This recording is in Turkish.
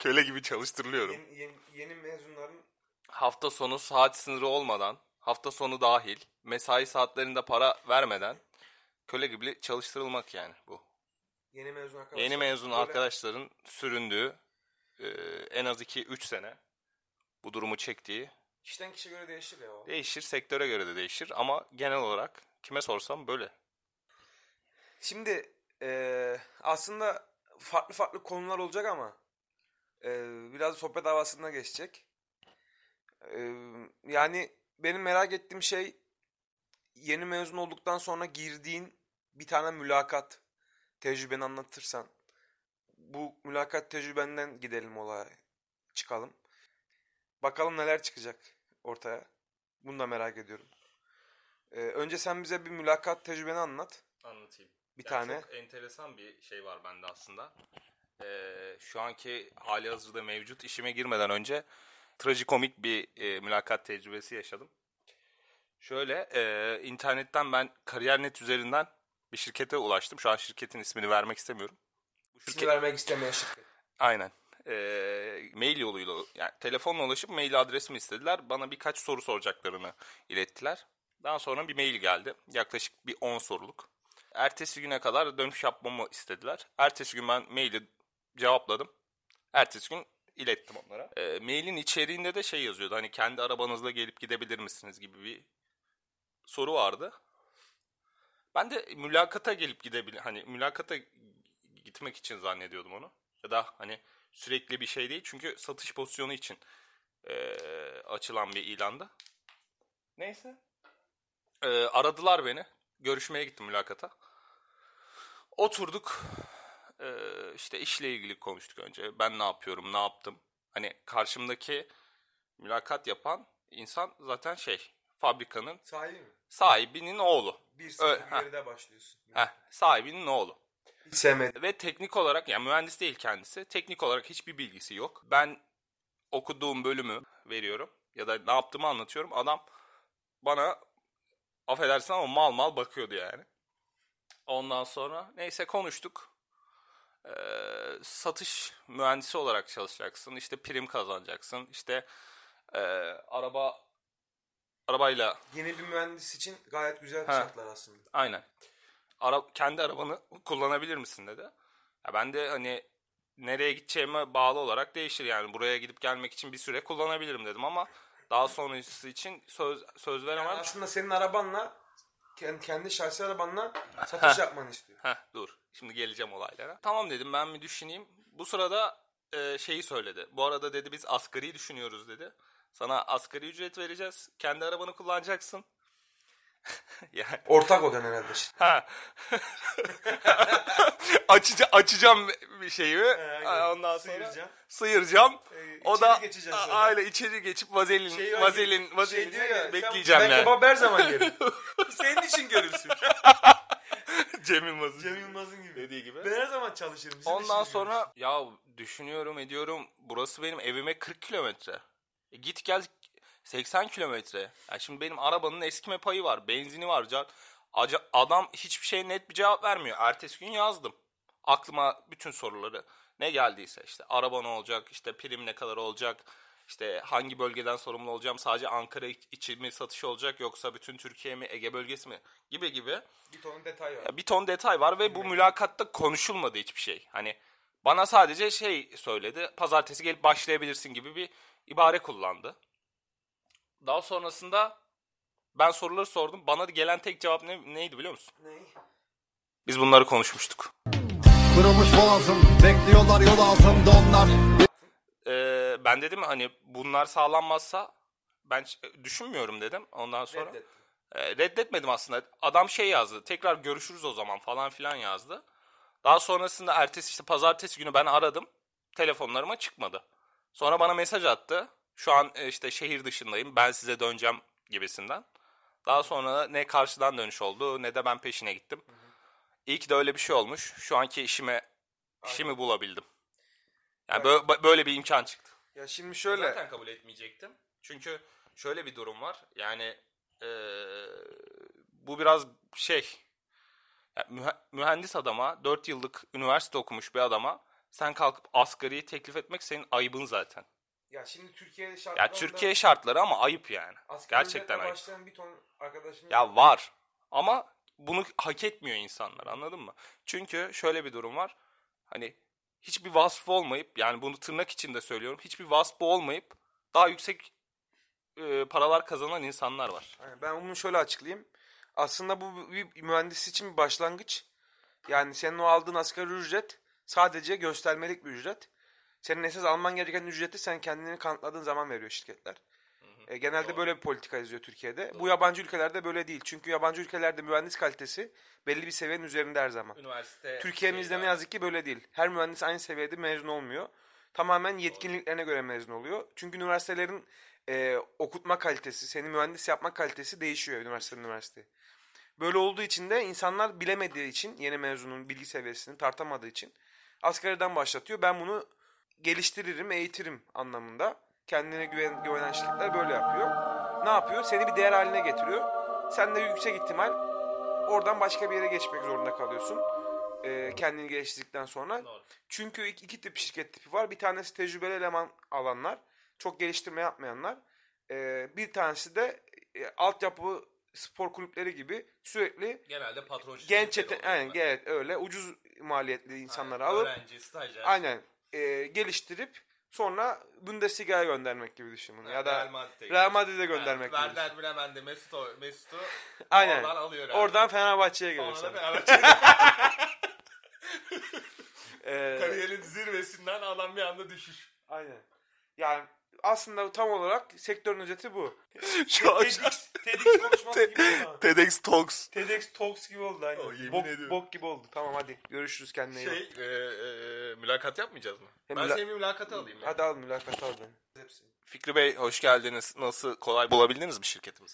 köle gibi çalıştırılıyorum. Yeni, yeni, yeni mezunların Hafta sonu saat sınırı olmadan, hafta sonu dahil, mesai saatlerinde para vermeden köle gibi çalıştırılmak yani bu. yeni mezun arkadaşlar. Yeni mezun böyle arkadaşların süründüğü e, en az 2-3 sene bu durumu çektiği Kişiden kişiye göre değişir ya o. değişir, sektöre göre de değişir ama genel olarak kime sorsam böyle. Şimdi eee, aslında farklı farklı konular olacak ama eee, biraz sohbet havasına geçecek. Eee, yani benim merak ettiğim şey yeni mezun olduktan sonra girdiğin bir tane mülakat tecrübeni anlatırsan. Bu mülakat tecrübenden gidelim olaya çıkalım. Bakalım neler çıkacak ortaya. Bunu da merak ediyorum. Eee, önce sen bize bir mülakat tecrübeni anlat. Anlatayım. Bir tane. Çok enteresan bir şey var bende aslında. Ee, şu anki hali hazırda mevcut işime girmeden önce trajikomik bir e, mülakat tecrübesi yaşadım. Şöyle e, internetten ben Kariyer.net üzerinden bir şirkete ulaştım. Şu an şirketin ismini vermek istemiyorum. Bu İsmi vermek istemeyen şirket. Aynen. Ee, mail yoluyla yani telefonla ulaşıp mail adresimi istediler. Bana birkaç soru soracaklarını ilettiler. Daha sonra bir mail geldi. Yaklaşık bir 10 soruluk. Ertesi güne kadar dönüş yapmamı istediler. Ertesi gün ben maili cevapladım. Ertesi gün ilettim onlara. Ee, mailin içeriğinde de şey yazıyordu. Hani kendi arabanızla gelip gidebilir misiniz gibi bir soru vardı. Ben de mülakata gelip gidebilir hani mülakata gitmek için zannediyordum onu. Ya da hani sürekli bir şey değil çünkü satış pozisyonu için eee, açılan bir ilanda. Neyse. Eee, aradılar beni. Görüşmeye gittim mülakata. Oturduk. Eee işte işle ilgili konuştuk önce. Ben ne yapıyorum, ne yaptım. Hani karşımdaki mülakat yapan insan zaten şey fabrikanın Sahibi mi? sahibinin oğlu. Bir Öyle, sıfır ha. geride başlıyorsun. Heh, sahibinin oğlu. Hiç sevmedim. Ve teknik olarak yani mühendis değil kendisi. Teknik olarak hiçbir bilgisi yok. Ben okuduğum bölümü veriyorum ya da ne yaptığımı anlatıyorum. Adam bana affedersin ama mal mal bakıyordu yani. Ondan sonra neyse konuştuk. Satış mühendisi olarak çalışacaksın. İşte prim kazanacaksın. İşte ee, araba arabayla Yeni bir mühendis için gayet güzel Ha. şartlar aslında. Aynen. Ara, kendi arabanı kullanabilir misin dedi. Ya ben de hani nereye gideceğime bağlı olarak değişir yani. Buraya gidip gelmek için bir süre kullanabilirim dedim ama daha sonrası için söz söz veremem. Yani aslında senin arabanla kendi, kendi şahsi arabanla satış yapmanı istiyor. Heh, dur. Şimdi geleceğim olaylara. Tamam dedim ben bir düşüneyim. Bu sırada e, şeyi söyledi. Bu arada dedi biz asgari düşünüyoruz dedi. Sana asgari ücret vereceğiz. Kendi arabanı kullanacaksın. yani Ortak odan herhalde. Ha. Açıca, açacağım bir şeyi. aynen. Ondan sonra Sıyıracaksın. sıyıracağım. Ee, o da sonra. aile içeri geçip vazelin Şey var, vazelin şey vazelin diyor ya, bekleyeceğim sen, Ben yani. kebap her zaman yerim. Senin için görülsün. Cem Yılmaz'ın Cem Yılmaz'ın gibi. dediği gibi. Ben her zaman çalışırım. sizin Ondan için sonra ya düşünüyorum ediyorum burası benim evime 40 kilometre. E git gel 80 kilometre. Ya şimdi benim arabanın eskime payı var, benzini var. Can. Aca- adam hiçbir şeye net bir cevap vermiyor. Ertesi gün yazdım. Aklıma bütün soruları ne geldiyse işte araba ne olacak, işte prim ne kadar olacak, işte hangi bölgeden sorumlu olacağım, sadece Ankara içi mi satış olacak yoksa bütün Türkiye mi, Ege bölgesi mi gibi gibi. Bir ton detay var. Bir ton detay var ve bu mülakatta konuşulmadı hiçbir şey. Hani bana sadece şey söyledi. Pazartesi gelip başlayabilirsin gibi bir ibare kullandı. Daha sonrasında ben soruları sordum. Bana gelen tek cevap ne, neydi biliyor musun? Ney? Biz bunları konuşmuştuk. Kırılmış boğazım Bekliyorlar yol altında onlar Ee, ben dedim hani bunlar sağlanmazsa ben düşünmüyorum dedim. Ondan sonra. E, reddetmedim aslında. Adam şey yazdı. Tekrar görüşürüz o zaman falan filan yazdı. Daha sonrasında ertesi işte pazartesi günü ben aradım. Telefonlarıma çıkmadı. Sonra bana mesaj attı. Şu an e, işte şehir dışındayım. Ben size döneceğim gibisinden. Daha sonra ne karşıdan dönüş oldu ne de ben peşine gittim. İyi ki de öyle bir şey olmuş. Şu anki işime işimi bulabildim. Yani Evet. bö- böyle bir imkan çıktı. Ya şimdi şöyle. Zaten kabul etmeyecektim. Çünkü şöyle bir durum var. Yani eee, bu biraz şey ya mühe- mühendis adama 4 yıllık üniversite okumuş bir adama Sen kalkıp asgariyi teklif etmek senin ayıbın zaten. Ya şimdi Türkiye şartlarında... Ya Türkiye şartları ama ayıp yani. Gerçekten ayıp. başlayan bir ton arkadaşım Ya var ama bunu hak etmiyor insanlar anladın mı? Çünkü şöyle bir durum var. Hani hiçbir vasfı olmayıp yani bunu tırnak içinde söylüyorum. Hiçbir vasfı olmayıp daha yüksek e, paralar kazanan insanlar var. Ben bunu şöyle açıklayayım. Aslında bu bir mühendis için bir başlangıç. Yani senin o aldığın asgari ücret sadece göstermelik bir ücret. Senin esas alman gereken ücreti sen kendini kanıtladığın zaman veriyor şirketler. E, genelde böyle bir politika izliyor Türkiye'de. Bu yabancı ülkelerde böyle değil. Çünkü yabancı ülkelerde mühendis kalitesi belli bir seviyenin üzerinde her zaman. Üniversite Türkiye'mizde ne yazık ki böyle değil. Her mühendis aynı seviyede mezun olmuyor. Tamamen yetkinliklerine göre mezun oluyor. Çünkü üniversitelerin e, okutma kalitesi, seni mühendis yapma kalitesi değişiyor üniversite üniversite. Böyle olduğu için de insanlar bilemediği için yeni mezunun bilgi seviyesini tartamadığı için asgariden başlatıyor. Ben bunu geliştiririm, eğitirim anlamında. Kendine güven, güvenen şirketler böyle yapıyor. Ne yapıyor? Seni bir değer haline getiriyor. Sen de yüksek ihtimal oradan başka bir yere geçmek zorunda kalıyorsun. Ee, kendini geliştirdikten sonra. Doğru. Çünkü iki, iki tip şirket tipi var. Bir tanesi tecrübeli eleman alanlar. Çok geliştirme yapmayanlar. Ee, bir tanesi de e, altyapı spor kulüpleri gibi sürekli Genelde patron genç yete- aynen, evet, öyle ucuz maliyetli insanları alıp öğrenci, stajyer. aynen e, geliştirip sonra Bundesliga'ya göndermek gibi düşün bunu. ya da Madrid'e Real Madrid'e göndermek gibi. düşün. Werder Bremen de Mesut'u Mesut'u Aynen. oradan alıyor. Oradan Fenerbahçe'ye Sonra gelirsen. da Fenerbahçe Ee, kariyerin zirvesinden adam bir anda düşüş. aynen. Yani aslında tam olarak sektörün özeti bu. Şu TEDx, TEDx konuşması gibi oldu. ha. TEDx Talks. TEDx Talks gibi oldu aynen. O, yemin bok, ediyorum. bok gibi oldu. Tamam hadi görüşürüz kendine iyi bak. Şey, e, e, mülakat yapmayacağız mı? Hem ben müla- seni bir mülakata alayım. ya. Hadi al mülakat al beni. Fikri Bey hoş geldiniz. Nasıl kolay bulabildiniz mi şirketimizi?